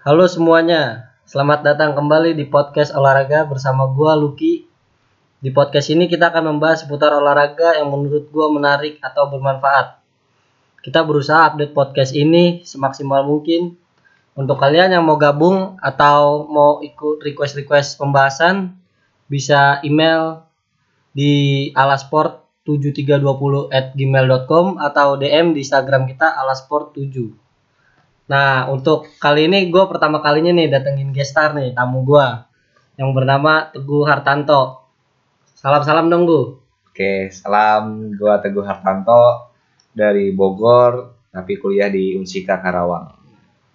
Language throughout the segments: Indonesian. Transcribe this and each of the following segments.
Halo semuanya, selamat datang kembali di podcast olahraga bersama gua Lucky. Di podcast ini kita akan membahas seputar olahraga yang menurut gua menarik atau bermanfaat. Kita berusaha update podcast ini semaksimal mungkin. Untuk kalian yang mau gabung atau mau ikut request-request pembahasan, bisa email di alasport7320 at gmail.com atau DM di Instagram kita alasport7. Nah, untuk kali ini gue pertama kalinya nih datengin gestar nih, tamu gue yang bernama Teguh Hartanto. Salam-salam dong, Gu. Oke, salam gua Teguh Hartanto dari Bogor, tapi kuliah di Unsika Karawang.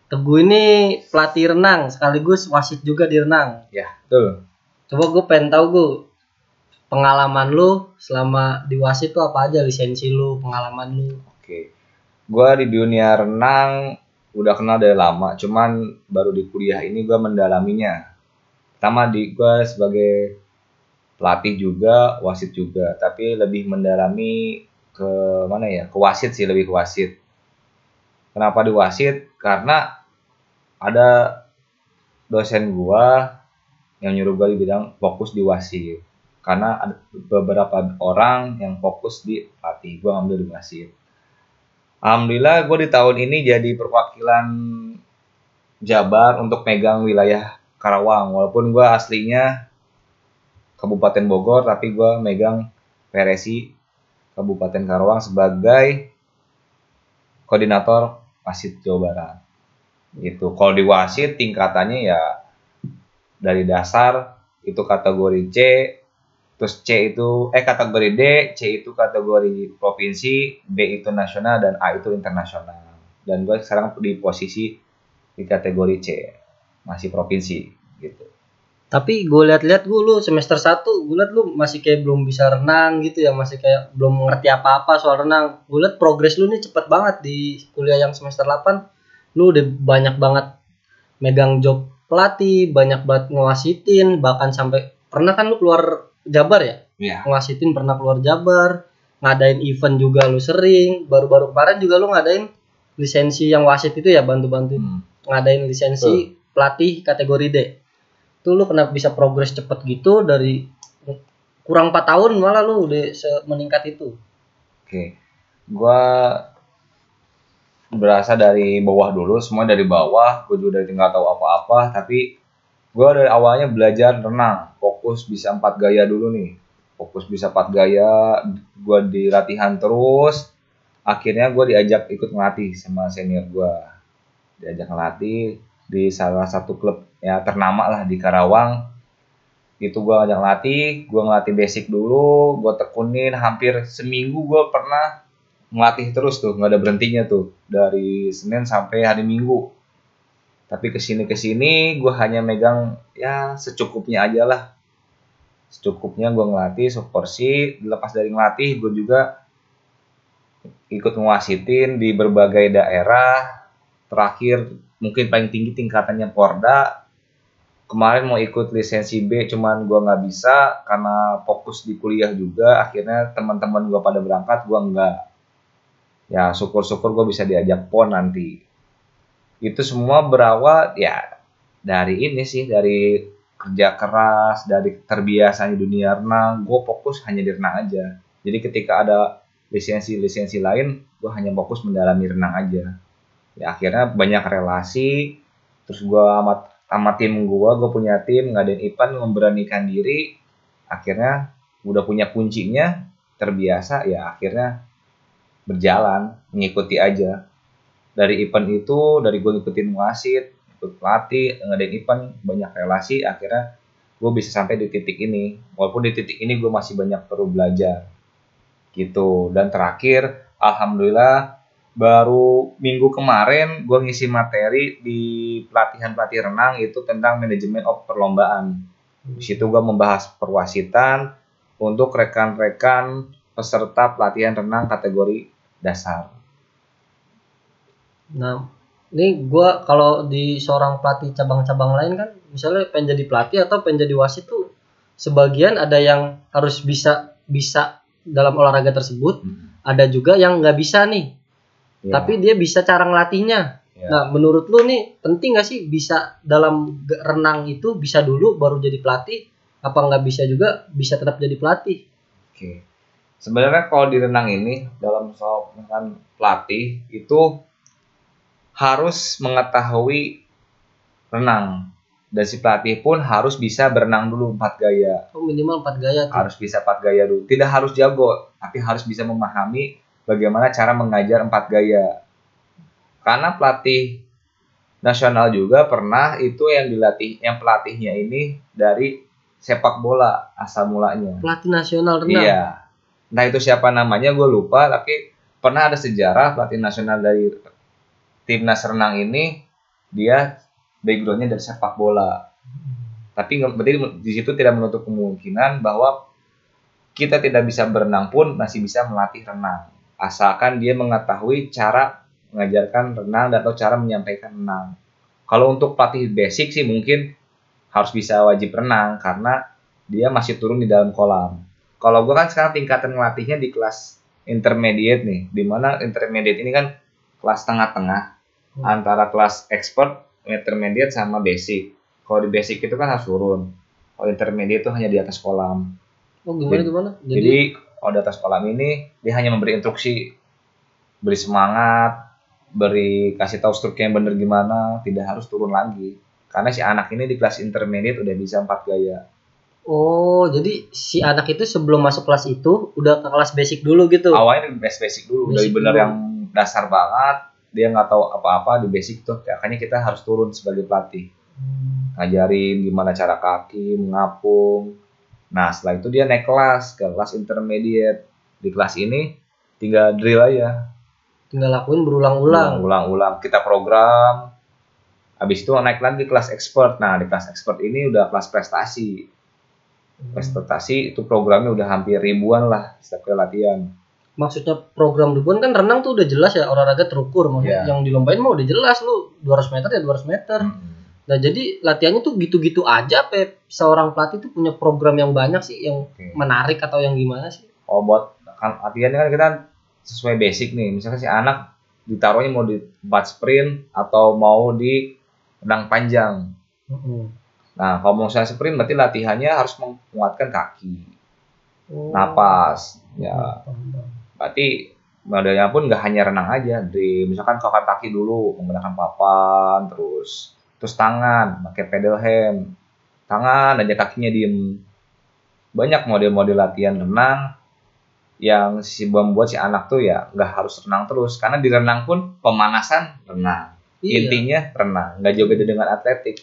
Teguh ini pelatih renang, sekaligus wasit juga di renang. Ya, betul. Coba gue pengen tahu, Gu, pengalaman lu selama di wasit tuh apa aja, lisensi lu, pengalaman lu. Oke. Gua di dunia renang udah kenal dari lama, cuman baru di kuliah ini gua mendalaminya. Pertama di gua sebagai pelatih juga, wasit juga, tapi lebih mendalami ke mana ya? Ke wasit sih, lebih ke wasit. Kenapa di wasit? Karena ada dosen gua yang nyuruh gua bilang fokus di wasit. Karena ada beberapa orang yang fokus di pelatih, gua ngambil di wasit. Alhamdulillah gue di tahun ini jadi perwakilan Jabar untuk megang wilayah Karawang. Walaupun gue aslinya Kabupaten Bogor, tapi gue megang PRSI Kabupaten Karawang sebagai koordinator wasit Jawa Barat. Gitu. Kalau di wasit tingkatannya ya dari dasar itu kategori C, terus C itu eh kategori D, C itu kategori provinsi, B itu nasional dan A itu internasional. Dan gue sekarang di posisi di kategori C, masih provinsi gitu. Tapi gue liat-liat gue lu semester 1, gue liat lu masih kayak belum bisa renang gitu ya, masih kayak belum ngerti apa-apa soal renang. Gue liat progres lu nih cepet banget di kuliah yang semester 8. Lu udah banyak banget megang job pelatih, banyak banget ngewasitin, bahkan sampai pernah kan lu keluar Jabar ya? Iya. Ngewasitin pernah keluar Jabar, ngadain event juga lu sering. Baru-baru kemarin juga lu ngadain lisensi yang wasit itu ya bantu-bantu Hmm. ngadain lisensi pelatih kategori D. Tuh lu kenapa bisa progres cepet gitu dari kurang 4 tahun malah lu udah meningkat itu. Oke. Gua berasa dari bawah dulu, semua dari bawah. Gue juga dari nggak tahu apa-apa, tapi gue dari awalnya belajar renang, fokus bisa empat gaya dulu nih. Fokus bisa empat gaya, gue di latihan terus. Akhirnya gue diajak ikut ngelatih sama senior gue. Diajak ngelatih di salah satu klub ya ternama lah di Karawang. Itu gue ngajak ngelatih, gue ngelatih basic dulu, gue tekunin hampir seminggu gue pernah ngelatih terus tuh, nggak ada berhentinya tuh dari Senin sampai hari Minggu. Tapi ke sini ke sini gue hanya megang ya secukupnya aja lah. Secukupnya gue ngelatih seporsi, lepas dari ngelatih gue juga ikut ngewasitin di berbagai daerah. Terakhir mungkin paling tinggi tingkatannya Porda. Kemarin mau ikut lisensi B cuman gue nggak bisa karena fokus di kuliah juga. Akhirnya teman-teman gue pada berangkat, gue nggak. Ya syukur-syukur gue bisa diajak pon nanti itu semua berawal ya dari ini sih dari kerja keras dari terbiasa di dunia renang gue fokus hanya di renang aja. Jadi ketika ada lisensi-lisensi lain gue hanya fokus mendalami renang aja. Ya akhirnya banyak relasi terus gue amat sama tim gue gue punya tim ngadain event memberanikan diri akhirnya udah punya kuncinya terbiasa ya akhirnya berjalan mengikuti aja dari event itu dari gue ngikutin wasit ikut pelatih ngadain event banyak relasi akhirnya gue bisa sampai di titik ini. Walaupun di titik ini gue masih banyak perlu belajar. Gitu. Dan terakhir alhamdulillah baru minggu kemarin gue ngisi materi di pelatihan pelatih renang itu tentang manajemen of perlombaan. Di situ gue membahas perwasitan untuk rekan-rekan peserta pelatihan renang kategori dasar Nah, ini gua kalau di seorang pelatih cabang-cabang lain kan misalnya pengen jadi pelatih atau pengen jadi wasit tuh sebagian ada yang harus bisa bisa dalam olahraga tersebut, ada juga yang nggak bisa nih. Ya. Tapi dia bisa cara ngelatihnya. Ya. Nah, menurut lu nih penting gak sih bisa dalam renang itu bisa dulu baru jadi pelatih? Apa nggak bisa juga bisa tetap jadi pelatih? Oke. Sebenarnya kalau di renang ini dalam soal pelatih itu harus mengetahui renang dan si pelatih pun harus bisa berenang dulu empat gaya Oh, minimal 4 gaya tuh. harus bisa empat gaya dulu tidak harus jago tapi harus bisa memahami bagaimana cara mengajar empat gaya karena pelatih nasional juga pernah itu yang dilatih yang pelatihnya ini dari sepak bola asal mulanya Pelatih nasional renang. Iya. Nah itu siapa namanya gue lupa tapi pernah ada sejarah pelatih nasional dari timnas renang ini dia backgroundnya dari sepak bola. Tapi berarti di situ tidak menutup kemungkinan bahwa kita tidak bisa berenang pun masih bisa melatih renang. Asalkan dia mengetahui cara mengajarkan renang dan atau cara menyampaikan renang. Kalau untuk pelatih basic sih mungkin harus bisa wajib renang karena dia masih turun di dalam kolam. Kalau gue kan sekarang tingkatan ngelatihnya di kelas intermediate nih, di mana intermediate ini kan kelas tengah-tengah Hmm. antara kelas expert, intermediate sama basic. Kalau di basic itu kan harus turun. Kalau intermediate itu hanya di atas kolam. Oh, gimana Jadi- gimana? Jadi, Jadi kalau di atas kolam ini dia hanya memberi instruksi, beri semangat, beri kasih tahu struktur yang bener gimana, tidak harus turun lagi. Karena si anak ini di kelas intermediate udah bisa empat gaya. oh, jadi si anak itu sebelum masuk kelas itu udah ke kelas basic dulu gitu. awalnya di basic basic dulu dari Basic bener dulu. yang dasar banget dia nggak tahu apa-apa di basic tuh makanya kita harus turun sebagai pelatih. Hmm. ngajarin gimana cara kaki mengapung. Nah setelah itu dia naik kelas ke kelas intermediate. Di kelas ini tinggal drill aja. Tinggal lakuin berulang-ulang. ulang-ulang. Kita program. Habis itu naik lagi kelas expert. Nah di kelas expert ini udah kelas prestasi. Kelas prestasi itu programnya udah hampir ribuan lah setiap kali latihan Maksudnya program ribuan kan renang tuh udah jelas ya olahraga terukur. Maksudnya Iya. yang dilombain mah udah jelas lu 200 meter ya 200 meter. Nah jadi latihannya tuh gitu-gitu aja pe seorang pelatih tuh punya program yang banyak sih yang Oke. menarik atau yang gimana sih? oh buat kan latihannya kan kita sesuai basic nih misalkan si anak ditaruhnya mau di tempat sprint atau mau di renang panjang nah kalau mau saya sprint berarti latihannya harus menguatkan kaki Oh. napas ya. Berarti modelnya pun nggak hanya renang aja. Di misalkan kawan kaki dulu menggunakan papan terus terus tangan pakai pedal hand tangan aja kakinya diem. Banyak model-model latihan renang yang si membuat si anak tuh ya nggak harus renang terus. Karena di renang pun pemanasan renang. Iya. intinya renang. Nggak jauh beda dengan atletik.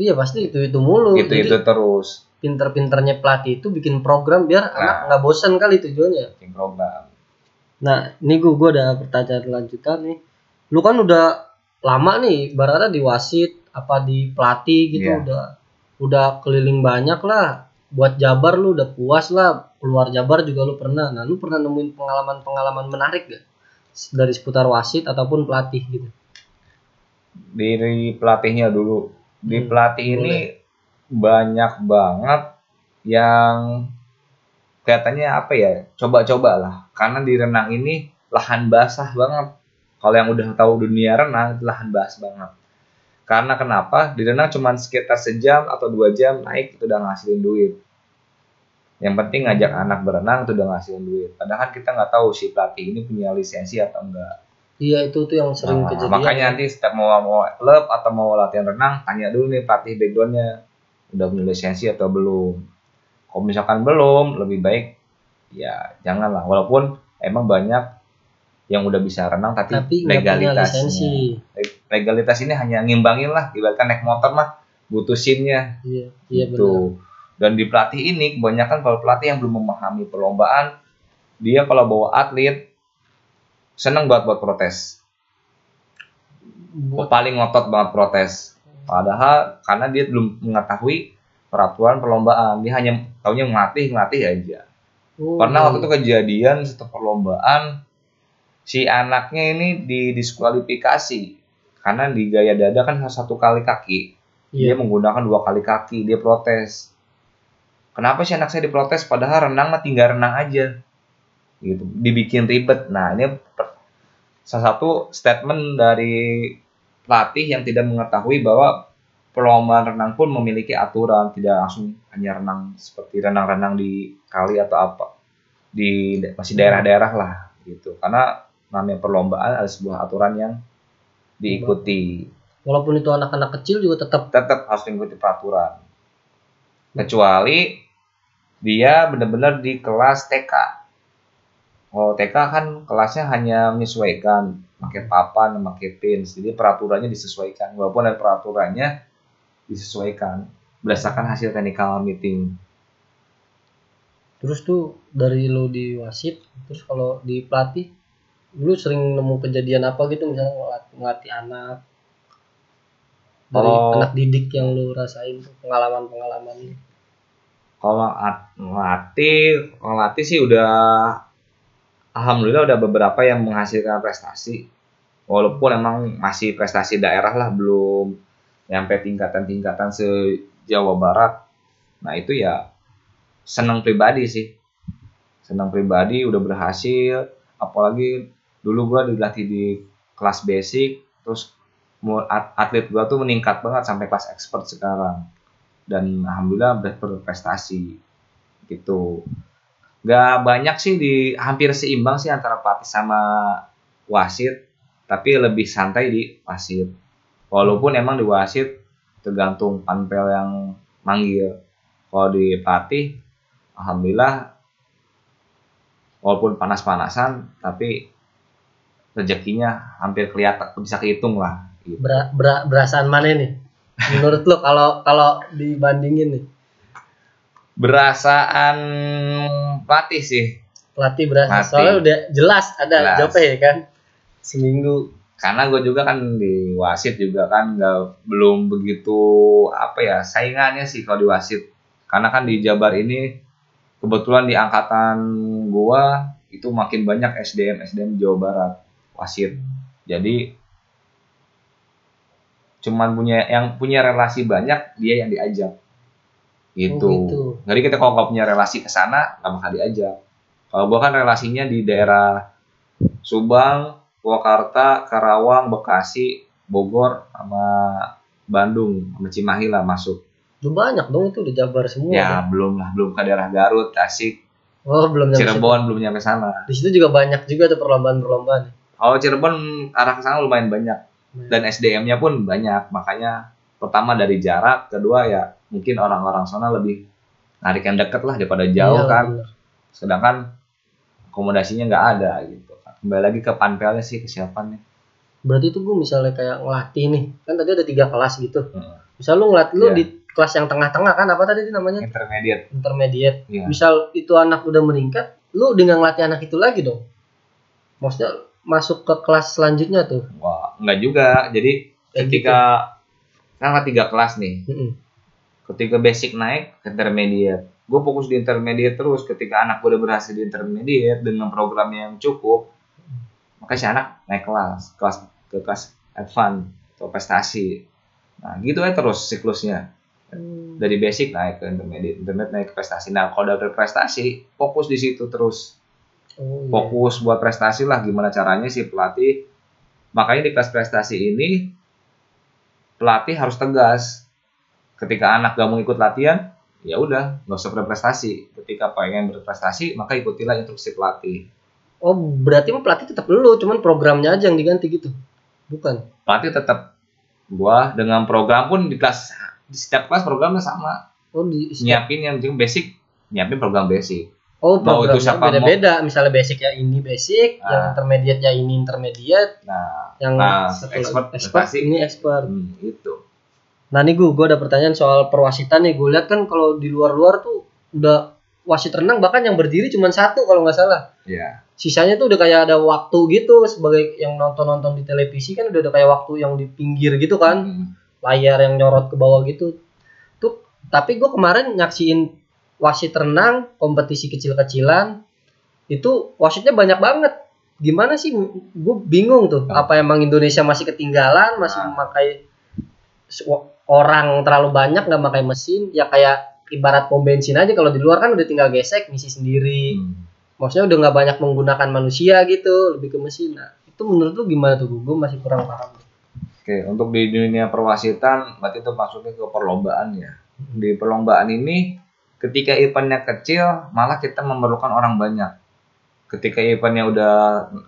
Iya pasti itu itu mulu. itu Jadi itu terus. pinter-pinternya pelatih itu bikin program biar anak nggak bosan kali tujuannya. bikin program Nah ini gue gue ada pertanyaan lanjutan nih. Lu kan udah lama nih, barada di wasit apa di pelatih gitu Iya. udah udah keliling banyak lah. Buat Jabar lu udah puas lah. Keluar Jabar juga lu pernah. Nah lu pernah nemuin pengalaman-pengalaman menarik gak? Dari seputar wasit ataupun pelatih gitu. dari pelatihnya dulu di Hmm, pelatih ini banyak banget yang kelihatannya apa ya coba-coba lah karena di renang ini lahan basah banget. Kalau yang udah tahu dunia renang itu lahan basah banget. Karena kenapa? Di renang cuma sekitar sejam atau dua jam naik itu udah ngasilin duit. Yang penting ngajak anak berenang itu udah ngasilin duit. Padahal kita nggak tahu si pelatih ini punya lisensi atau enggak. Iya itu tuh yang sering Nah, kejadian. makanya nanti setiap mau mau klub atau mau latihan renang tanya dulu nih pelatih backgroundnya. Udah punya lisensi atau belum? Kalau misalkan belum lebih baik ya janganlah. Walaupun emang banyak yang udah bisa renang tapi, Tapi legalitasnya. legalitas ini hanya ngimbangin lah. Ibaratkan naik motor mah butuh SIM-nya. Iya, iya benar. gitu dan di pelatih ini kebanyakan kalau pelatih yang belum memahami perlombaan dia kalau bawa atlet seneng buat buat protes. Buat paling ngotot banget protes. Padahal karena dia belum mengetahui peraturan perlombaan, dia hanya taunya ngelatih ngelatih aja. Oh, Pernah waktu itu kejadian satu perlombaan si anaknya ini didiskualifikasi karena di gaya dada kan harus satu kali kaki, dia Iya. menggunakan dua kali kaki, dia protes. Kenapa sih anak saya diprotes padahal renang mah tinggal renang aja? Gitu, dibikin ribet. Nah, ini salah satu statement dari pelatih yang tidak mengetahui bahwa perlombaan renang pun memiliki aturan tidak langsung hanya renang seperti renang-renang di kali atau apa di masih daerah-daerah lah gitu. Karena namanya perlombaan ada sebuah aturan yang diikuti. Walaupun itu anak-anak kecil juga tetap. Tetap harus mengikuti peraturan. Kecuali dia benar-benar di kelas TK kalau TK kan kelasnya hanya menyesuaikan pakai papan pakai pins. Jadi peraturannya disesuaikan. Walaupun ada peraturannya disesuaikan berdasarkan hasil technical meeting. Terus tuh dari lo di wasit terus kalau di pelatih lu sering nemu kejadian apa gitu? Misalnya ngelat- ngelatih anak dari Kalau- anak didik yang lu rasain pengalaman-pengalaman kalau at- ngelatih ngelatih sih udah alhamdulillah udah beberapa yang menghasilkan prestasi. Walaupun emang masih prestasi daerah lah belum nyampe tingkatan-tingkatan se Jawa Barat. Nah itu ya senang pribadi sih. Senang pribadi udah berhasil. Apalagi dulu gua dilatih di kelas basic terus atlet gua tuh meningkat banget sampai kelas expert sekarang. Dan alhamdulillah ber- berprestasi gitu. Nggak banyak sih di hampir seimbang sih antara pelatih sama wasit tapi lebih santai di wasit walaupun emang di wasit tergantung panpel yang manggil kalau di pelatih alhamdulillah walaupun panas-panasan tapi rezekinya hampir kelihatan bisa kehitung lah gitu. Ber, ber- berasaan mana nih menurut lo kalau kalau dibandingin nih berasaan pelatih sih pelatih berasa Pelatih. soalnya udah jelas ada Jelas. jawabnya ya kan seminggu karena gue juga kan di wasit juga kan nggak belum begitu apa ya saingannya sih kalau di wasit karena kan di Jabar ini kebetulan di angkatan gua itu makin banyak SDM SDM Jawa Barat wasit jadi cuman punya yang punya relasi banyak dia yang diajak gitu. Oh, gitu. Jadi kita kalau nggak punya relasi ke sana nggak bakal diajak. Kalau gua kan relasinya di daerah Subang, Purwakarta, Karawang, Bekasi, Bogor, sama Bandung, sama Cimahi lah masuk. Lu banyak dong itu di Jabar semua Ya kan? belum lah, belum ke daerah Garut, Tasik, oh belum nyampe situ. Cirebon belum nyampe sana. di situ juga banyak juga tuh perlombaan-perlombaan Kalau Cirebon arah ke sana lumayan banyak dan SDM-nya pun banyak. Makanya pertama dari jarak, kedua ya mungkin orang-orang sana lebih narik yang deket lah daripada jauh Iya, kan. bener. Sedangkan akomodasinya nggak ada gitu. Kembali lagi ke panpelnya sih kesiapannya. berarti itu gue misalnya kayak ngelatih nih kan tadi ada tiga kelas gitu Heeh. misal lu ngelatih lu Iya. di kelas yang tengah-tengah kan apa tadi itu namanya Intermediate. intermediate Iya. misal itu anak udah meningkat lu dengan ngelatih anak itu lagi dong maksudnya masuk ke kelas selanjutnya tuh Wah, nggak juga. Jadi Kayak ketika kan ada tiga kelas nih. Mm-mm. Ketika basic naik ke intermediate. Gue fokus di intermediate terus. Ketika anak gue udah berhasil di intermediate dengan program yang cukup, maka si anak naik kelas, kelas ke kelas advance atau prestasi. Nah, gitu ya terus siklusnya. Dari basic naik ke intermediate, intermediate naik ke prestasi. Nah, kalau udah berprestasi, fokus di situ terus. Oh, iya. fokus buat prestasi lah gimana caranya si pelatih makanya di kelas prestasi ini pelatih harus tegas ketika anak gak mau ikut latihan ya udah nggak usah berprestasi ketika pengen berprestasi maka ikutilah instruksi pelatih oh berarti mah pelatih tetap lu cuman programnya aja yang diganti gitu. Bukan? Pelatih tetap gua dengan program pun di kelas di setiap kelas programnya sama. Oh di nyiapin yang penting basic nyiapin program basic. Oh mau- beda-beda. Misalnya basic ya ini basic yang Ah. intermediate ya ini intermediate nah yang Nah, satu expert expert ini expert. Hmm, itu. Nah nih gue, gue ada pertanyaan soal perwasitan nih. Gue lihat kan kalau di luar-luar tuh udah wasit renang bahkan yang berdiri cuma satu kalau nggak salah. ya Sisanya tuh udah kayak ada waktu gitu sebagai yang nonton-nonton di televisi kan udah ada kayak waktu yang di pinggir gitu kan, Hmm. layar yang nyorot ke bawah gitu. Tuh tapi gue kemarin nyaksiin wasit renang kompetisi kecil-kecilan itu wasitnya banyak banget. Gimana sih? Gue bingung tuh. Ah. Apa emang Indonesia masih ketinggalan, masih Ah. memakai orang terlalu banyak nggak pakai mesin ya kayak ibarat pom bensin aja kalau di luar kan udah tinggal gesek ngisi sendiri Hmm. Maksudnya udah nggak banyak menggunakan manusia gitu lebih ke mesin nah itu menurut lu gimana tuh gue masih kurang paham Oke, untuk di dunia perwasitan berarti itu masuknya ke perlombaan ya. Di perlombaan ini ketika eventnya kecil malah kita memerlukan orang banyak. Ketika eventnya udah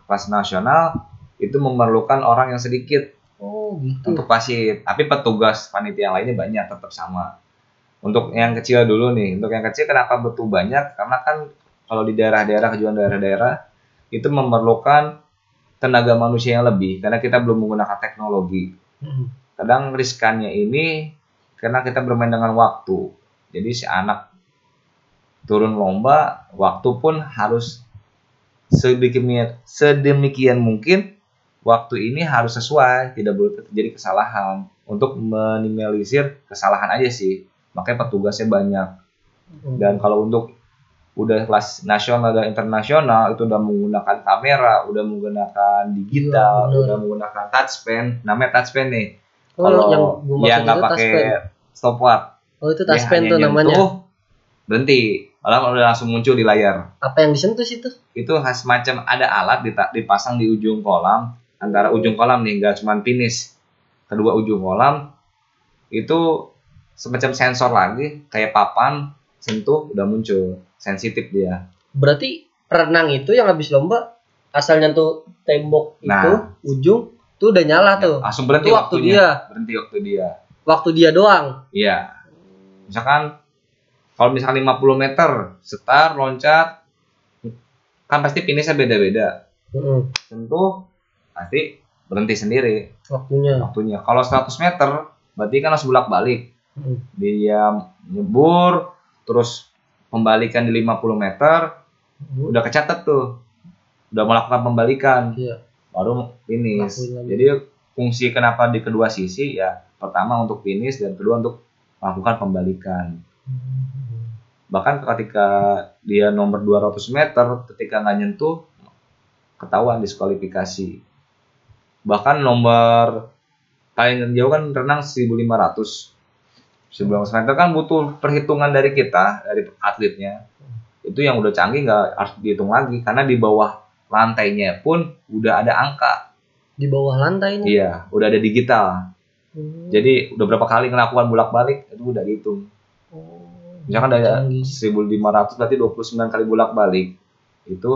kelas nasional itu memerlukan orang yang sedikit Oh gitu. untuk wasit. Tapi petugas panitia yang lainnya banyak tetap sama. Untuk yang kecil dulu nih, untuk yang kecil kenapa betul banyak? Karena kan kalau di daerah-daerah kejuaraan daerah-daerah itu memerlukan tenaga manusia yang lebih karena kita belum menggunakan teknologi. Mm. Kadang riskannya ini karena kita bermain dengan waktu. Jadi si anak turun lomba, waktu pun harus sedemikian, sedemikian mungkin waktu ini harus sesuai, tidak boleh terjadi kesalahan. Untuk minimalisir kesalahan aja sih, makanya petugasnya banyak. Mm. Dan kalau untuk udah kelas nasional dan internasional itu udah menggunakan kamera, udah menggunakan digital, bener. udah menggunakan touchpen, namanya touchpen nih. Oh, Kalau yang yang nggak pakai stopwatch, Oh itu hanya tuh namanya. nyentuh, berhenti. Malah udah langsung muncul di layar. Apa yang disentuh situ? Itu khas macam ada alat dipasang di ujung kolam antara ujung kolam nih, nggak cuma finish. Kedua ujung kolam itu semacam sensor lagi kayak papan sentuh udah muncul sensitif dia. Berarti renang itu yang habis lomba asal nyentuh tembok itu Nah. ujung tuh udah nyala tuh. Langsung berhenti Itu waktu waktunya. dia. Berhenti waktu dia. Waktu dia doang. Iya. Misalkan kalau misalkan 50 meter, setar, loncat, kan pasti finishnya beda-beda. Mm-mm. Tentu pasti berhenti sendiri Waktunya. waktunya. Kalau 100 meter, berarti kan harus bolak-balik. Mm. Dia nyebur, terus pembalikan di 50 meter, Mm. udah kecatat tuh. Udah melakukan pembalikan, Iya. baru finish. Lakuin lagi. Jadi fungsi kenapa di kedua sisi ya, pertama untuk finish dan kedua untuk melakukan pembalikan. bahkan ketika dia nomor 200 meter ketika nggak nyentuh ketahuan diskualifikasi bahkan nomor paling jauh kan renang 1500 1500 meter kan butuh perhitungan dari kita dari atletnya. Itu yang udah canggih nggak harus dihitung lagi. Karena di bawah lantainya pun udah ada angka. Di bawah lantainya. iya udah ada digital. Hmm. jadi udah berapa kali ngelakukan bolak balik itu udah dihitung. Oh, misalkan dari canggih. 1500 berarti 29 kali bolak balik itu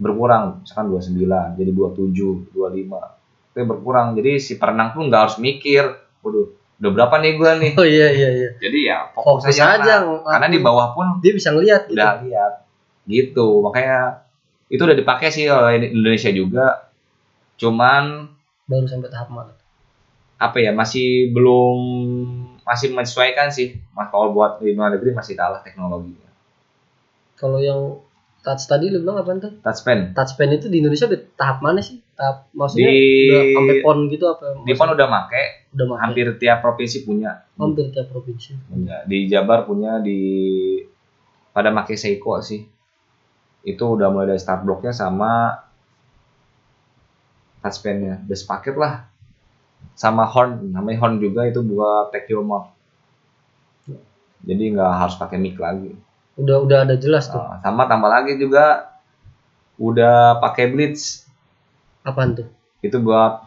berkurang misalkan 29 jadi 27 25 itu berkurang jadi si perenang tuh nggak harus mikir waduh udah berapa nih gua nih Oh iya iya iya. jadi ya fokus, Fokus aja, aja. renang. karena di bawah pun dia bisa ngelihat gitu. udah lihat gitu makanya itu udah dipakai sih oleh Indonesia juga cuman Baru sampai tahap mana? apa ya masih belum masih menyesuaikan sih mas kalau buat di luar negeri masih kalah teknologinya Kalau yang touch tadi lu bilang apa tuh? touchpen Touchpen itu di Indonesia udah tahap mana sih? Tahap maksudnya Di- udah sampai pon gitu apa? di PON udah make udah make. hampir tiap provinsi punya. Hampir tiap provinsi. punya. Di Jabar punya di pada make Seiko sih. Itu udah mulai dari start blocknya sama touchpennya udah sepaket lah. Sama horn. Namanya horn juga itu buat take your mark jadi nggak harus pakai mic lagi. Udah udah ada jelas tuh. Nah, sama tambah lagi juga udah pakai blitz. Apaan tuh? itu buat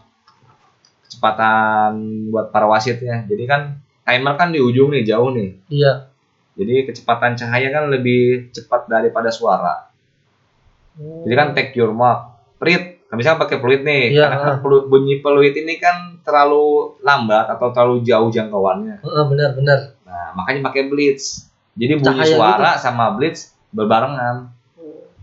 kecepatan buat para wasitnya jadi kan timer kan di ujung nih jauh nih Iya. Jadi kecepatan cahaya kan lebih cepat daripada suara. Jadi kan take your mark. Peluit, kan bisa pakai peluit nih. Iya, Karena kan peluit, bunyi peluit ini kan terlalu lambat atau terlalu jauh jangkauannya. Heeh, benar benar. Nah, makanya pakai blitz. Jadi bunyi Cahaya gitu. suara sama blitz berbarengan.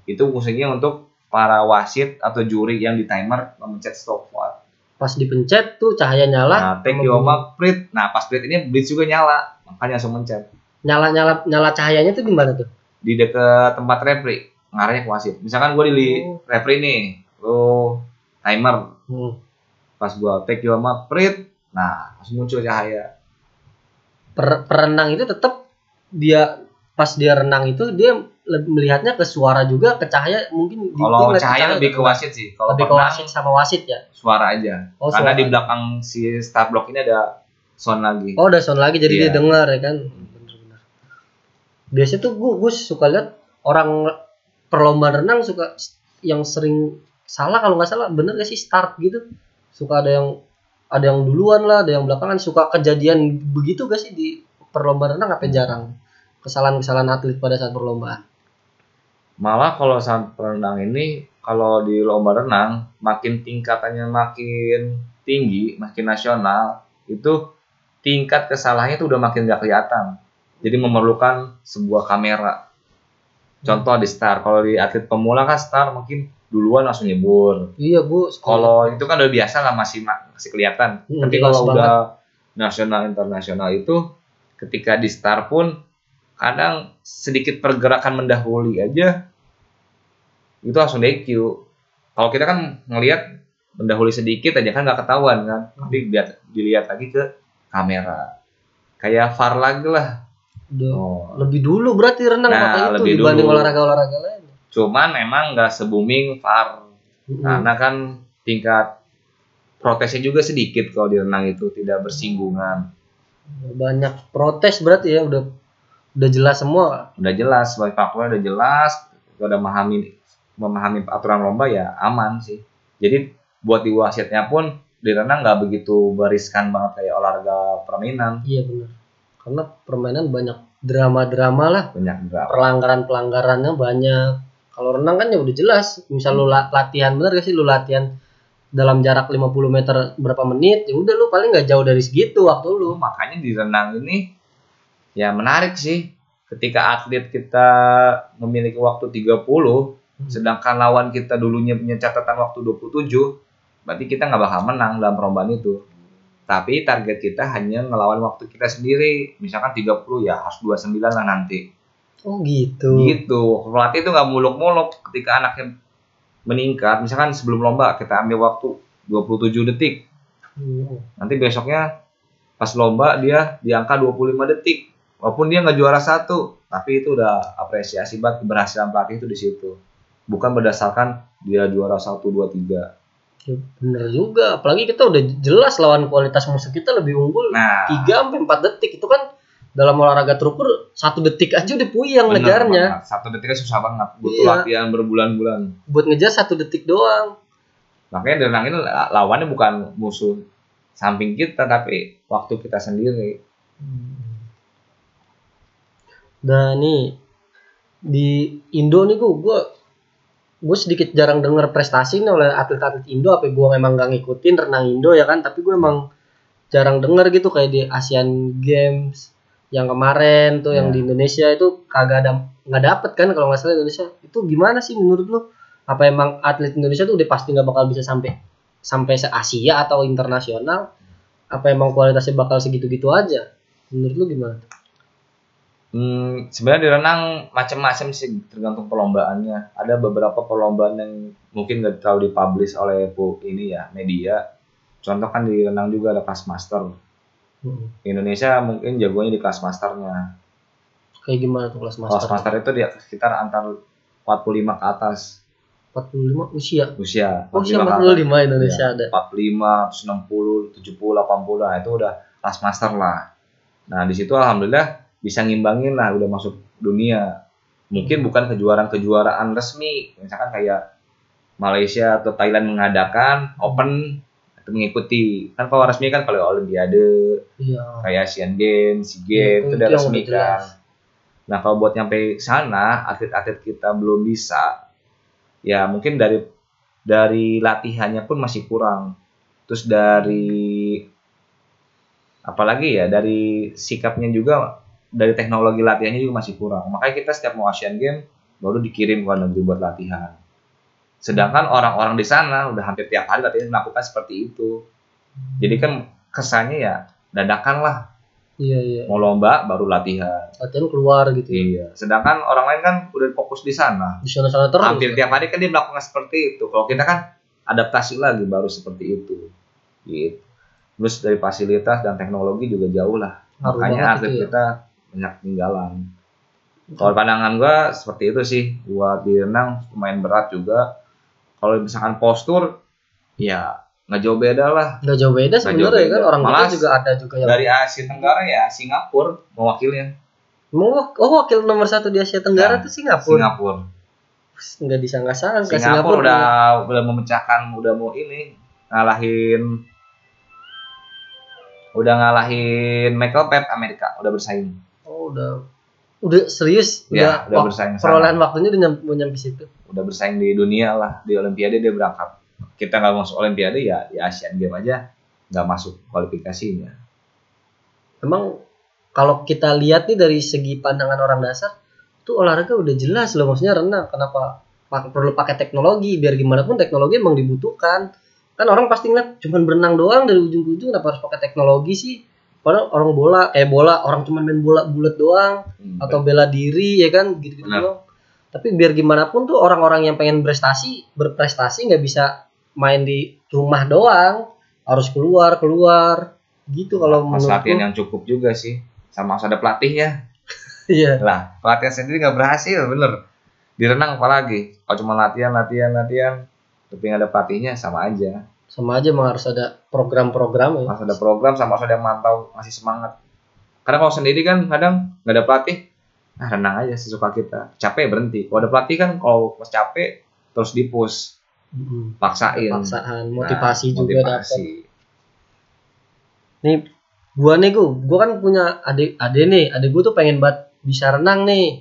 Itu fungsinya untuk para wasit atau juri yang di timer memencet stopwatch. Pas dipencet tuh cahaya nyala. Nah, take mark, peluit. Nah, pas peluit ini blitz juga nyala. Makanya langsung mencet. Nyala nyala nyala cahayanya tuh di mana tuh? di dekat tempat referee ngarahnya ke wasit misalkan gue di Oh. referee nih lo timer Hmm. pas gue take your mark prit nah langsung muncul cahaya Per- perenang itu tetap dia pas dia renang itu dia melihatnya ke suara juga ke cahaya mungkin kalau ngeliat cahaya lebih ke wasit sih. Kalau lebih ke wasit sama wasit ya? suara aja. Oh, karena suara. di belakang si start block ini ada sound lagi. Oh udah sound lagi jadi Iya. dia dengar ya kan? Bener-bener biasanya tuh gue gue suka lihat orang perlombaan renang suka yang sering salah kalau nggak salah bener gak sih? Start gitu. Suka ada yang ada yang duluan lah, ada yang belakangan. Suka kejadian begitu gak sih di perlombaan renang? Apa jarang? Kesalahan-kesalahan atlet pada saat perlombaan. Malah kalau saat renang ini kalau di lomba renang makin tingkatannya makin tinggi, makin nasional, itu tingkat kesalahannya itu udah makin gak kelihatan. Jadi memerlukan sebuah kamera. Contoh di star, kalau di atlet pemula kan star mungkin duluan langsung nyebur. Iya bu. Kalau itu kan udah biasa lah masih masih kelihatan. Hmm, Tapi kalau banget. udah nasional internasional itu ketika di star pun kadang sedikit pergerakan mendahului aja itu langsung DQ. Kalau kita kan ngelihat mendahului sedikit aja kan nggak ketahuan kan. Tapi lihat dilihat lagi ke kamera. Kayak VAR lagi lah. Oh. lebih dulu berarti renang Nah, pakai itu lebih dibanding olahraga-olahraga lain. Cuman memang nggak se booming VAR. Mm-mm. Karena kan tingkat protesnya juga sedikit kalau di renang itu tidak bersinggungan. Banyak protes berarti ya udah udah jelas semua. Udah jelas, sebagai faktornya udah jelas, udah memahami memahami aturan lomba ya aman sih. Jadi buat di wasitnya pun di renang nggak begitu beriskan banget kayak olahraga permainan. Iya benar. Karena permainan banyak drama-drama lah, Banyak berapa? pelanggaran-pelanggarannya banyak. Kalau renang kan ya udah jelas. Misal lu la- latihan bener gak sih lu latihan dalam jarak 50 meter berapa menit, ya udah lu paling nggak jauh dari segitu waktu lu. Makanya di renang ini ya menarik sih. Ketika atlet kita memiliki waktu 30, sedangkan lawan kita dulunya punya catatan waktu 27, berarti kita nggak bakal menang dalam perlombaan itu. Tapi target kita hanya ngelawan waktu kita sendiri. Misalkan 30 ya harus 29 lah nanti. Oh gitu. Gitu. Pelatih itu nggak muluk-muluk ketika anaknya meningkat. Misalkan sebelum lomba kita ambil waktu 27 detik. Hmm. Nanti besoknya pas lomba dia di angka 25 detik. Walaupun dia nggak juara satu, tapi itu udah apresiasi banget keberhasilan pelatih itu di situ. Bukan berdasarkan dia juara 1, 2, 3. Ya, bener juga. Apalagi kita udah jelas lawan kualitas musuh kita lebih unggul Nah, 3 sampai 4 detik itu kan dalam olahraga terukur satu detik aja udah puyang bener ngejarnya. banget. Satu detiknya susah banget. Butuh Iya. latihan berbulan-bulan. Buat ngejar satu detik doang. Makanya ini lawannya bukan musuh samping kita, tapi waktu kita sendiri. Dan nih di Indo nih gua gua gue sedikit jarang denger prestasi nih oleh atlet-atlet Indo apa gue memang gak ngikutin renang Indo ya kan? Tapi gue emang jarang denger gitu kayak di Asian Games yang kemarin tuh yang Ya. di Indonesia itu kagak ada nggak dapet kan kalau nggak salah Indonesia. Itu gimana sih menurut lu? Apa emang atlet Indonesia tuh udah pasti nggak bakal bisa sampai sampai se Asia atau internasional? Apa emang kualitasnya bakal segitu-gitu aja? Menurut lu gimana Hmm, sebenarnya di renang macam-macam sih tergantung perlombaannya. Ada beberapa perlombaan yang mungkin nggak terlalu dipublish oleh pu- ini ya media. Contoh kan di renang juga ada kelas master. Hmm. Di Indonesia mungkin jagonya di kelas masternya. kayak gimana tuh kelas Kelas master master itu dia sekitar antar 45 ke atas 45 usia usia. Oh, usia 45 ke 45 atas. Indonesia Iya, ada. 45, 60, 70, 80 nah itu udah kelas master lah. Nah di situ alhamdulillah bisa ngimbangin lah udah masuk dunia. Mungkin bukan kejuaraan-kejuaraan resmi, misalkan kayak Malaysia atau Thailand mengadakan open itu mengikuti. Kan kalau resmi kan kalau Olimpiade, Iya. kayak Asian Games, SEA Games Itu- itu udah resmi kan. Nah kalau buat nyampe sana atlet-atlet kita belum bisa, ya mungkin dari dari latihannya pun masih kurang. Terus dari apalagi ya dari sikapnya juga dari teknologi latihannya juga masih kurang. Makanya kita setiap mau Asian Games baru dikirim ke luar negeri buat latihan. Sedangkan orang-orang di sana udah hampir tiap hari latihan melakukan seperti itu. Jadi kan kesannya ya dadakan lah Iya, iya. mau lomba baru latihan. Latihan keluar gitu. ya. Iya. Sedangkan orang lain kan udah fokus di sana. Di sana-sana terus. Hampir ya. tiap hari kan dia melakukan seperti itu. Kalau kita kan adaptasi lagi baru seperti itu. Gitu. Terus dari fasilitas dan teknologi juga jauh lah. Makanya atlet itu ya. kita banyak tinggalan. Kalau pandangan gua seperti itu sih. Buat di renang lumayan berat juga. Kalau misalkan postur, ya nggak jauh beda lah. Nggak jauh beda sebenarnya ya kan orang Malah juga ada juga yang Dari Asia Tenggara ya Singapura mewakilnya. Wak- oh wakil nomor satu di Asia Tenggara Nah, tuh Singapura. Singapura. Nggak disangka-sangka Singapura udah udah memecahkan udah mau ini ngalahin udah ngalahin Michael Phelps Amerika udah bersaing udah udah serius ya udah wak- bersaing perolehan waktunya udah nyampe, nyampe situ. udah bersaing di dunia lah di Olimpiade dia berangkat kita nggak masuk Olimpiade ya di Asian Games aja nggak masuk kualifikasinya Emang kalau kita lihat nih dari segi pandangan orang dasar, tuh olahraga udah jelas loh maksudnya renang. Kenapa perlu pakai teknologi? Biar gimana pun teknologi emang dibutuhkan. Kan orang pasti ngeliat cuman berenang doang dari ujung ke ujung kenapa harus pakai teknologi sih? Padahal orang bola, eh bola orang cuman main bola bulat doang Hmm, atau bela diri ya kan gitu-gitu Benar. doang. Tapi biar gimana pun tuh orang-orang yang pengen prestasi, berprestasi nggak bisa main di rumah doang, harus keluar keluar gitu kalau Mas menurutku. latihan yang cukup juga sih sama harus ada pelatihnya Iya. lah pelatihan sendiri nggak berhasil bener di renang apalagi kalau cuma latihan latihan latihan tapi nggak ada pelatihnya sama aja sama aja emang harus ada program-program ya. harus ada program sama harus ada yang mantau ngasih semangat karena kalau sendiri kan kadang nggak ada pelatih ah renang aja sesuka kita capek berhenti kalau ada pelatih kan kalau pas capek terus di push Mm-mm. paksain Paksaan, Nah, motivasi juga dapat. motivasi. Nih, gua nih gua, gua kan punya adik adik nih, adik gua tuh pengen banget bisa renang nih.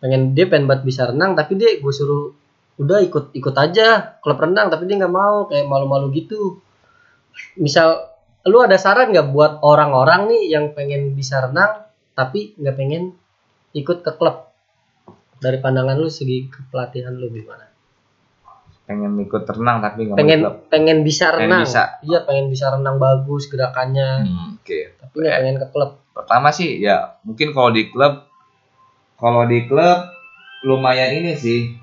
Pengen dia pengen banget bisa renang, tapi dia gue suruh udah ikut ikut aja klub renang, tapi dia nggak mau kayak malu-malu gitu. Misal lu ada saran nggak buat orang-orang nih yang pengen bisa renang tapi nggak pengen ikut ke klub? Dari pandangan lu segi kepelatihan lu gimana? pengen ikut renang tapi nggak mau pengen klub. pengen bisa Pengen renang bisa. iya pengen bisa renang bagus gerakannya Hmm, oke tapi nggak pengen ke klub pertama sih ya mungkin kalau di klub kalau di klub lumayan ini sih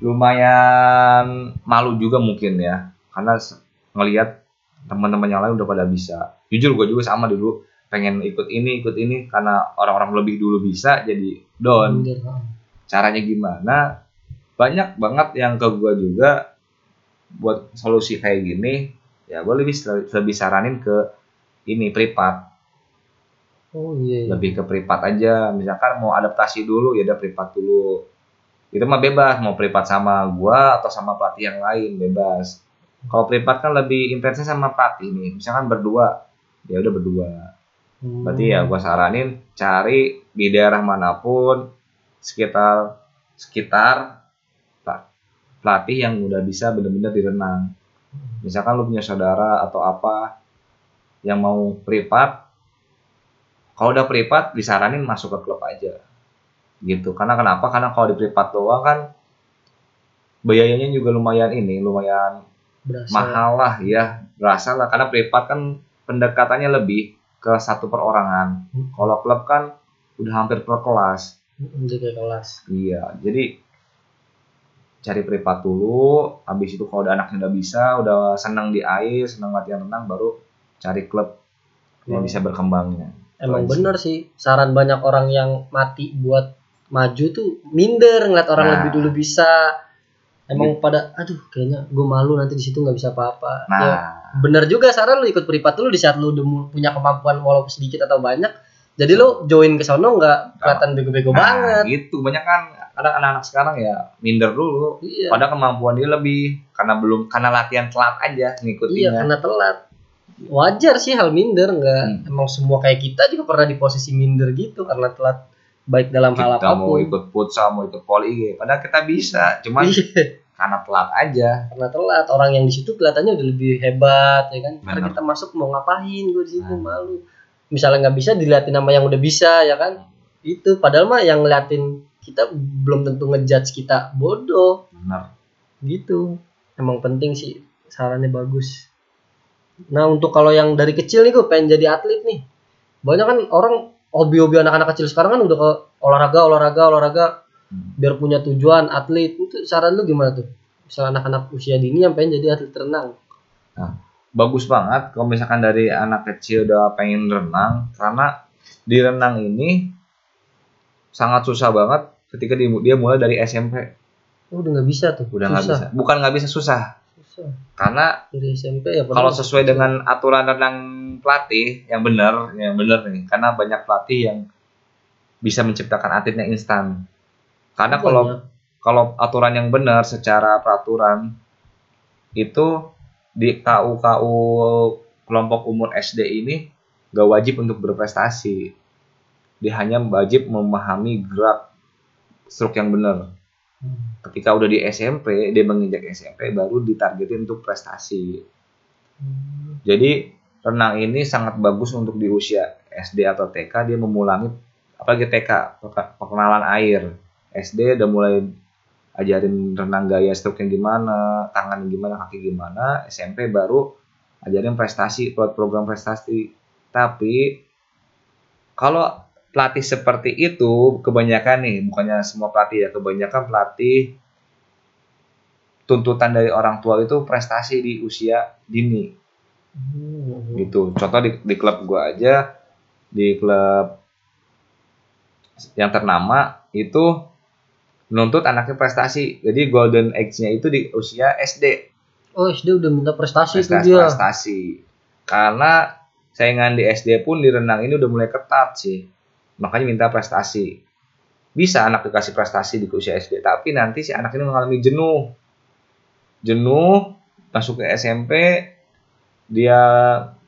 lumayan malu juga mungkin ya. Karena ngelihat teman-teman yang lain udah pada bisa. Jujur gue juga sama dulu. Pengen ikut ini ikut ini karena orang-orang lebih dulu bisa jadi down. Bener. caranya gimana? Banyak banget yang ke gue juga buat solusi kayak gini. Ya gue lebih lebih saranin ke ini privat oh iya, iya. lebih ke privat aja. Misalkan mau adaptasi dulu ya udah privat dulu itu mah bebas mau privat sama gua atau sama pelatih yang lain bebas. Kalau privat kan lebih intensnya sama pelatih nih misalkan berdua ya udah berdua. Hmm. berarti ya gua saranin cari di daerah mana pun sekitar sekitar pelatih yang udah bisa bener-bener direnang. Misalkan lu punya saudara atau apa yang mau privat kalau udah privat disaranin masuk ke klub aja gitu. Karena kenapa? Karena kalau di privat doang kan biayanya juga lumayan ini lumayan berasa. mahal lah ya berasa lah. Karena privat kan pendekatannya lebih ke satu perorangan. Hmm. kalau klub kan udah hampir per kelas. Jadi kelas. Iya, jadi cari privat dulu, habis itu kalau udah anaknya udah bisa, udah senang di air, senang latihan renang, baru cari klub yang Hmm. bisa berkembangnya. emang Itu aja bener sih saran banyak orang yang mati buat maju tuh minder ngeliat orang Nah. lebih dulu bisa. Emang pada aduh kayaknya gue malu nanti di situ nggak bisa apa-apa. Nah, Ya, bener juga saran lu ikut privat dulu di saat lu udah punya kemampuan walaupun sedikit atau banyak jadi lu join ke sono nggak kelihatan bego-bego nah, banget. gitu. Banyak kan kadang anak-anak sekarang ya minder dulu, iya. Padahal kemampuan dia lebih karena belum karena latihan telat aja iya ngikutinnya. karena telat. Wajar sih hal minder nggak. Hmm. emang semua kayak kita juga pernah di posisi minder gitu karena telat baik dalam hal kita mau apa pun. ikut futsal, mau ikut poli, padahal kita bisa, cuman Iya, karena telat aja. karena telat. Orang yang di situ kelihatannya udah lebih hebat ya kan? Karena kita masuk mau ngapain gue di situ? Nah. malu. Misalnya nggak bisa diliatin sama yang udah bisa ya kan? Itu. Padahal mah yang ngeliatin kita belum tentu ngejudge kita bodoh. Benar. gitu. Emang penting sih. Sarannya bagus. Nah untuk kalau yang dari kecil nih gue pengen jadi atlet nih. Banyak kan orang hobi-hobi anak-anak kecil sekarang kan udah ke olahraga olahraga olahraga. Hmm. biar punya tujuan atlet. Itu saran lu gimana tuh? Misal anak-anak usia dini yang pengen jadi atlet renang. Bagus banget kalau misalkan dari anak kecil udah pengen renang. Karena di renang ini sangat susah banget ketika di- dia mulai dari SMP Oh, udah nggak bisa tuh? Udah nggak bisa. Bukan nggak bisa susah karena dari SMP ya kalau sesuai dengan aturan renang pelatih yang benar yang benar nih karena banyak pelatih yang bisa menciptakan atletnya instan karena kalau Banyak. kalau aturan yang benar secara peraturan itu di KU KU kelompok umur SD ini gak wajib untuk berprestasi. Dia hanya wajib memahami gerak stroke yang benar. Ketika udah di SMP, dia menginjak SMP baru ditargetin untuk prestasi. Jadi renang ini sangat bagus untuk di usia SD atau TK dia memulangi apalagi TK perkenalan air. SD udah mulai ajarin renang gaya stroke yang gimana, tangan gimana, kaki gimana. SMP baru ajarin prestasi, program prestasi. Tapi kalau pelatih seperti itu kebanyakan nih, bukannya semua pelatih ya, kebanyakan pelatih tuntutan dari orang tua itu prestasi di usia dini. Hmm. Gitu. Contoh di, di klub gua aja, di klub yang ternama itu menuntut anaknya prestasi. Jadi golden age-nya itu di usia SD. Oh, SD udah minta prestasi, prestasi itu dia. Prestasi. Karena saingan di SD pun di renang ini udah mulai ketat sih. Makanya minta prestasi. Bisa anak dikasih prestasi di usia SD, tapi nanti si anak ini mengalami jenuh. Jenuh, masuk ke SMP, dia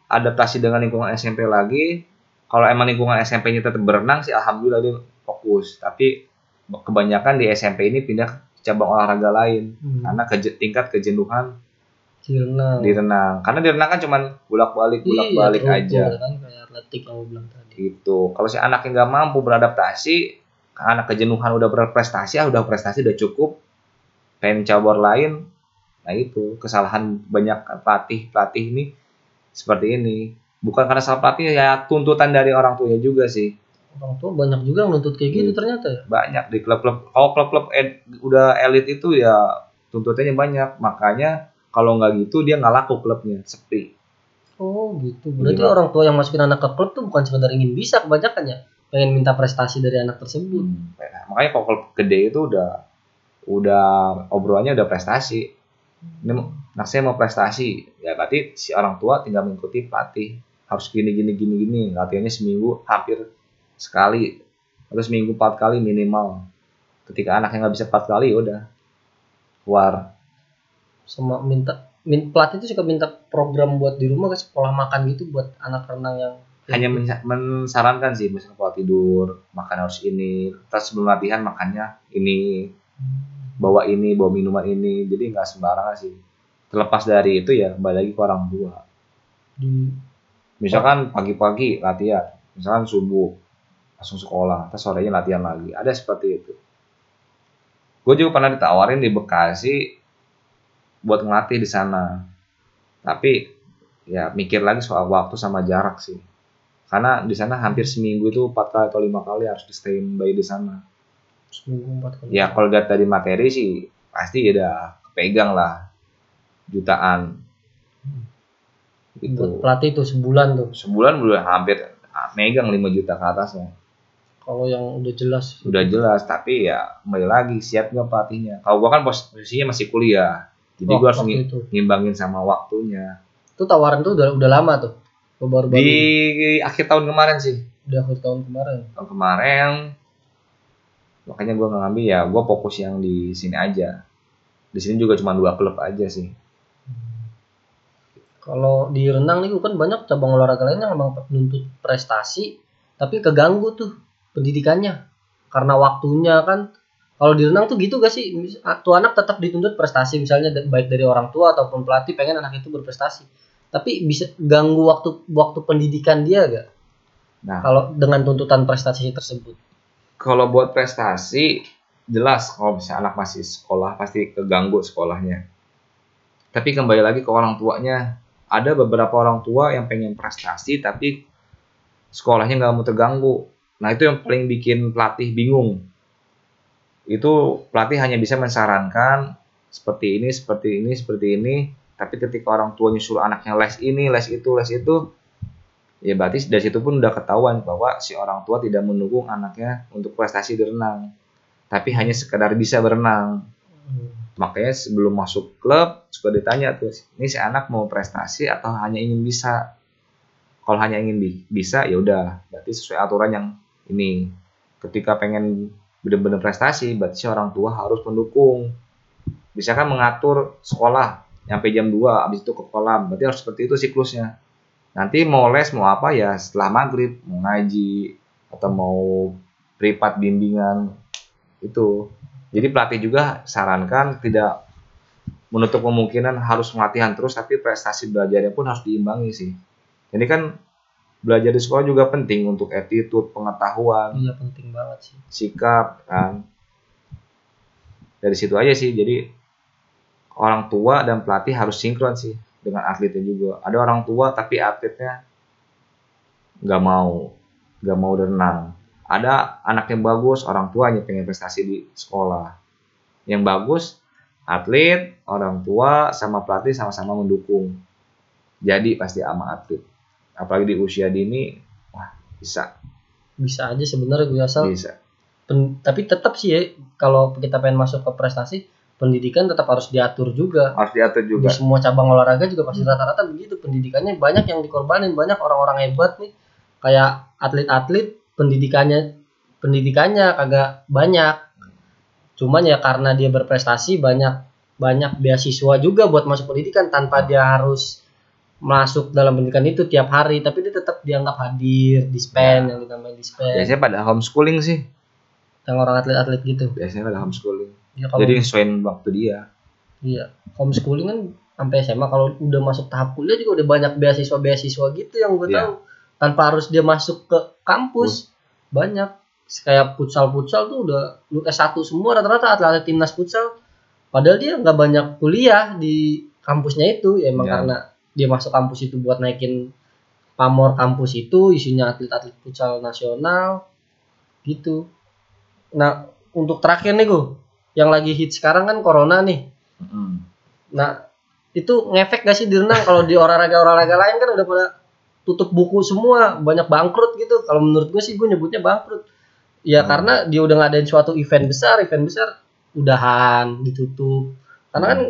adaptasi dengan lingkungan SMP lagi. Kalau emang lingkungan SMP-nya tetap berenang sih alhamdulillah dia fokus. Tapi kebanyakan di SMP ini pindah ke cabang olahraga lain hmm. karena ke, tingkat kejenuhan di renang. Di renang. Karena di renang kan cuma bolak-balik, bolak-balik iya, aja. Kan atletik yang bilang tadi. Itu. Kalau si anaknya nggak mampu beradaptasi, anak kejenuhan udah berprestasi, ah udah prestasi udah cukup, pengen cabur lain, nah itu kesalahan banyak pelatih pelatih ini seperti ini. Bukan karena salah pelatih ya tuntutan dari orang tuanya juga sih. Orang tua banyak juga yang nuntut kayak gitu hmm. ternyata ya. Banyak di klub-klub. Kalau klub-klub ed, udah elit itu ya tuntutannya banyak, makanya kalau nggak gitu dia nggak laku klubnya, sepi. Oh gitu. Berarti iya. orang tua yang masukin anak ke klub tuh bukan sekedar ingin bisa kebanyakan ya, pengen minta prestasi dari anak tersebut. Hmm. Nah, makanya kalau klub gede itu udah udah obrolannya udah prestasi. Ini nah saya mau prestasi, ya berarti si orang tua tinggal mengikuti pelatih harus gini gini gini gini latihannya seminggu hampir sekali terus seminggu empat kali minimal ketika anaknya nggak bisa empat kali ya udah keluar sama minta min, pelatih itu suka minta program buat di rumah ke sekolah makan gitu buat anak renang yang hanya gitu. mensarankan sih misalnya pola tidur makan harus ini. Terus sebelum latihan makannya ini bawa ini bawa minuman ini. Jadi nggak sembarangan sih. Terlepas dari itu ya kembali lagi ke orang tua. Misalkan pagi-pagi latihan misalkan subuh langsung sekolah terus sorenya latihan lagi. Ada seperti itu. Gue juga pernah ditawarin di Bekasi buat ngelatih di sana. Tapi ya mikir lagi soal waktu sama jarak sih. Karena di sana hampir seminggu itu empat kali atau lima kali harus di standby di sana. Seminggu empat kali. Ya kalau lihat dari materi sih pasti udah kepegang lah jutaan. Itu. pelatih itu sebulan tuh. Sebulan udah hampir megang 5 juta ke atasnya. Kalau yang udah jelas. Udah jelas, tapi ya kembali lagi siap nggak pelatihnya. Kalau gua kan posisinya masih kuliah jadi gue harus itu. ngimbangin sama waktunya. Itu tawaran tuh udah udah lama tuh. Baru -baru di akhir tahun kemarin sih. Di akhir tahun kemarin. Tahun kemarin. Makanya gue ngambil ya gue fokus yang di sini aja. Di sini juga cuma dua klub aja sih. Kalau di renang nih kan banyak cabang olahraga lain yang memang menuntut prestasi, tapi keganggu tuh pendidikannya karena waktunya kan kalau di renang tuh gitu gak sih? Tuh anak tetap dituntut prestasi misalnya baik dari orang tua ataupun pelatih pengen anak itu berprestasi. Tapi bisa ganggu waktu waktu pendidikan dia gak? Nah, kalau dengan tuntutan prestasi tersebut. Kalau buat prestasi jelas kalau misalnya anak masih sekolah pasti keganggu sekolahnya. Tapi kembali lagi ke orang tuanya, ada beberapa orang tua yang pengen prestasi tapi sekolahnya nggak mau terganggu. Nah itu yang paling bikin pelatih bingung itu pelatih hanya bisa mensarankan seperti ini, seperti ini, seperti ini. Tapi ketika orang tua nyusul anaknya les ini, les itu, les itu, ya berarti dari situ pun udah ketahuan bahwa si orang tua tidak mendukung anaknya untuk prestasi di renang, tapi hanya sekedar bisa berenang. Hmm. Makanya sebelum masuk klub suka ditanya tuh, ini si anak mau prestasi atau hanya ingin bisa? Kalau hanya ingin bisa, ya udah, berarti sesuai aturan yang ini. Ketika pengen benar-benar prestasi, berarti orang tua harus mendukung. Misalkan mengatur sekolah sampai jam 2, habis itu ke kolam, berarti harus seperti itu siklusnya. nanti mau les mau apa ya setelah maghrib mau ngaji atau mau privat bimbingan itu jadi pelatih juga sarankan tidak menutup kemungkinan harus latihan terus tapi prestasi belajarnya pun harus diimbangi sih ini kan belajar di sekolah juga penting untuk attitude pengetahuan iya penting banget sih. sikap kan. Dari situ aja sih jadi orang tua dan pelatih harus sinkron sih dengan atletnya juga. Ada orang tua tapi atletnya nggak mau nggak mau renang. Ada anak yang bagus orang tuanya pengen prestasi di sekolah. Yang bagus atlet orang tua sama pelatih sama-sama mendukung. Jadi pasti ama atlet apalagi di usia dini wah bisa. Bisa aja sebenarnya gue asal bisa. Pen- tapi tetap sih ya kalau kita pengen masuk ke prestasi pendidikan tetap harus diatur juga. Harus diatur di juga semua cabang olahraga juga pasti rata-rata begitu. Pendidikannya banyak yang dikorbanin banyak orang-orang hebat nih. Kayak atlet-atlet pendidikannya pendidikannya kagak banyak. Cuman ya karena dia berprestasi banyak banyak beasiswa juga buat masuk pendidikan. Tanpa dia harus masuk dalam pendidikan itu tiap hari tapi dia tetap dianggap hadir dispen yang dinamain dispen. Biasanya pada homeschooling sih. Yang orang atlet-atlet gitu. Biasanya pada homeschooling. Ya kalau jadi sesuaiin waktu dia. Iya, homeschooling kan sampai SMA kalau udah masuk tahap kuliah juga udah banyak beasiswa-beasiswa gitu yang gue Iya. tahu. Tanpa harus dia masuk ke kampus banyak. Kayak futsal-futsal tuh udah lu S1 semua rata-rata atlet timnas futsal. Padahal dia nggak banyak kuliah di kampusnya itu ya emang Iya. karena dia masuk kampus itu buat naikin pamor kampus itu isinya atlet-atlet futsal nasional gitu nah untuk terakhir nih gue yang lagi hit sekarang kan corona nih Mm-mm. Nah, itu ngefek gak sih di renang kalau di olahraga-olahraga lain kan udah pada tutup buku semua, banyak bangkrut gitu. Kalau menurut gue sih gue nyebutnya bangkrut. Ya Hmm. karena dia udah ngadain suatu event besar, event besar udahan, ditutup. Karena kan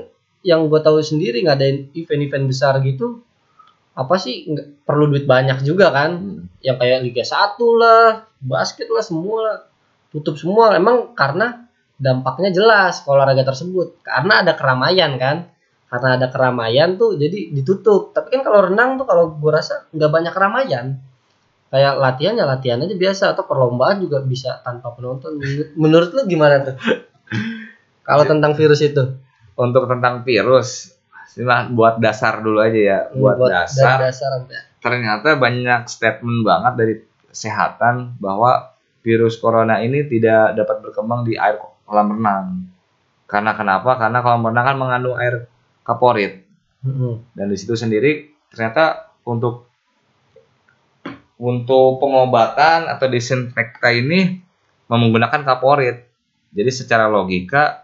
yang gue tahu sendiri ngadain event-event besar gitu apa sih nggak perlu duit banyak juga kan. Mm. yang kayak Liga 1 lah, basket lah semua lah. tutup semua. Emang karena dampaknya jelas ke olahraga tersebut. Karena ada keramaian kan. Karena ada keramaian tuh jadi ditutup. Tapi kan kalau renang tuh kalau gue rasa nggak banyak keramaian. Kayak latihan ya latihan aja biasa atau perlombaan juga bisa tanpa penonton. Menurut, menurut lu gimana tuh? Kalau tentang virus itu untuk tentang virus Sila buat dasar dulu aja ya buat, dari dasar dasar ternyata banyak statement banget dari kesehatan bahwa virus corona ini tidak dapat berkembang di air kolam renang. Karena kenapa? Karena kolam renang kan mengandung air kaporit. Mm-mm. dan di situ sendiri ternyata untuk untuk pengobatan atau disinfektan ini menggunakan kaporit. Jadi secara logika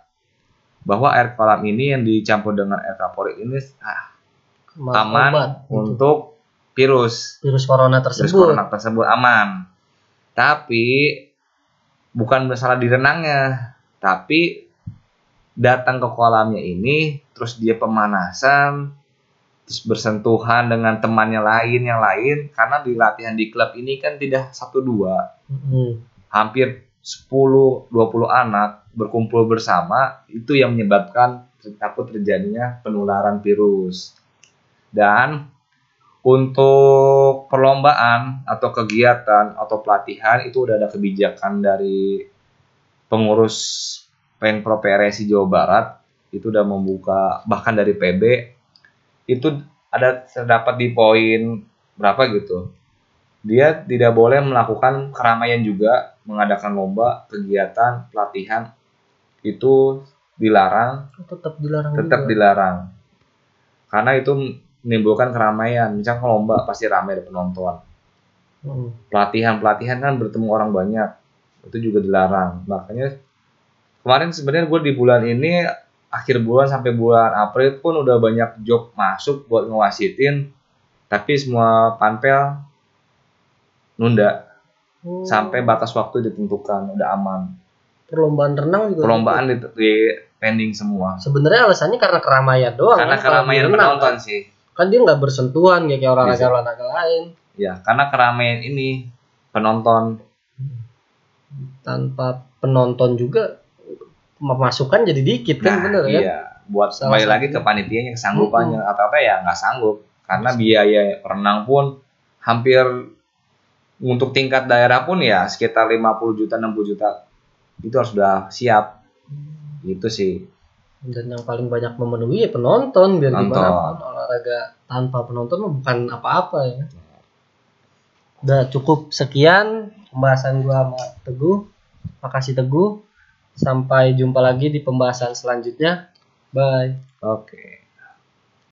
bahwa air kolam ini yang dicampur dengan air kaporit ini ah, aman obat, gitu. untuk virus virus corona virus tersebut corona tersebut aman. Tapi bukan masalah di renangnya, tapi datang ke kolamnya ini terus dia pemanasan terus bersentuhan dengan temannya lain yang lain karena di latihan di klub ini kan tidak satu dua Mm-mm. hampir 10 20 anak berkumpul bersama itu yang menyebabkan takut terjadinya penularan virus. Dan untuk perlombaan atau kegiatan atau pelatihan itu udah ada kebijakan dari pengurus Pemprov PRSI Jawa Barat. Itu udah membuka bahkan dari PB itu ada terdapat di poin berapa gitu? Dia tidak boleh melakukan keramaian juga mengadakan lomba kegiatan pelatihan itu dilarang. Tetap dilarang tetap juga. dilarang. Karena itu menimbulkan keramaian. Misalnya kalau lomba pasti ramai ada penonton. Mm. pelatihan pelatihan kan bertemu orang banyak. Itu juga dilarang. Makanya kemarin sebenarnya gue di bulan ini akhir bulan sampai bulan April pun udah banyak job masuk buat ngewasitin. Tapi semua panpel nunda Oh, sampai batas waktu ditentukan udah aman. Perlombaan renang juga perlombaan di, di pending semua. Sebenarnya alasannya karena keramaian doang karena kan, keramaian penonton sih. Kan dia nggak bersentuhan kayak kayak olahraga Bisa. olahraga lain. Ya karena keramaian ini penonton. Tanpa penonton juga pemasukan jadi dikit kan nah bener kan? iya. Buat Salah kembali lagi ke panitianya kesanggupannya. Atau apa ya nggak sanggup. Karena biaya renang pun hampir untuk tingkat daerah pun ya sekitar 50 juta 60 juta itu harus sudah siap. Itu sih. Dan yang paling banyak memenuhi ya penonton biar Penonton. gimana pun olahraga tanpa penonton bukan apa-apa ya. Udah cukup sekian pembahasan gua sama Teguh. Makasih Teguh. Sampai jumpa lagi di pembahasan selanjutnya. Bye. Oke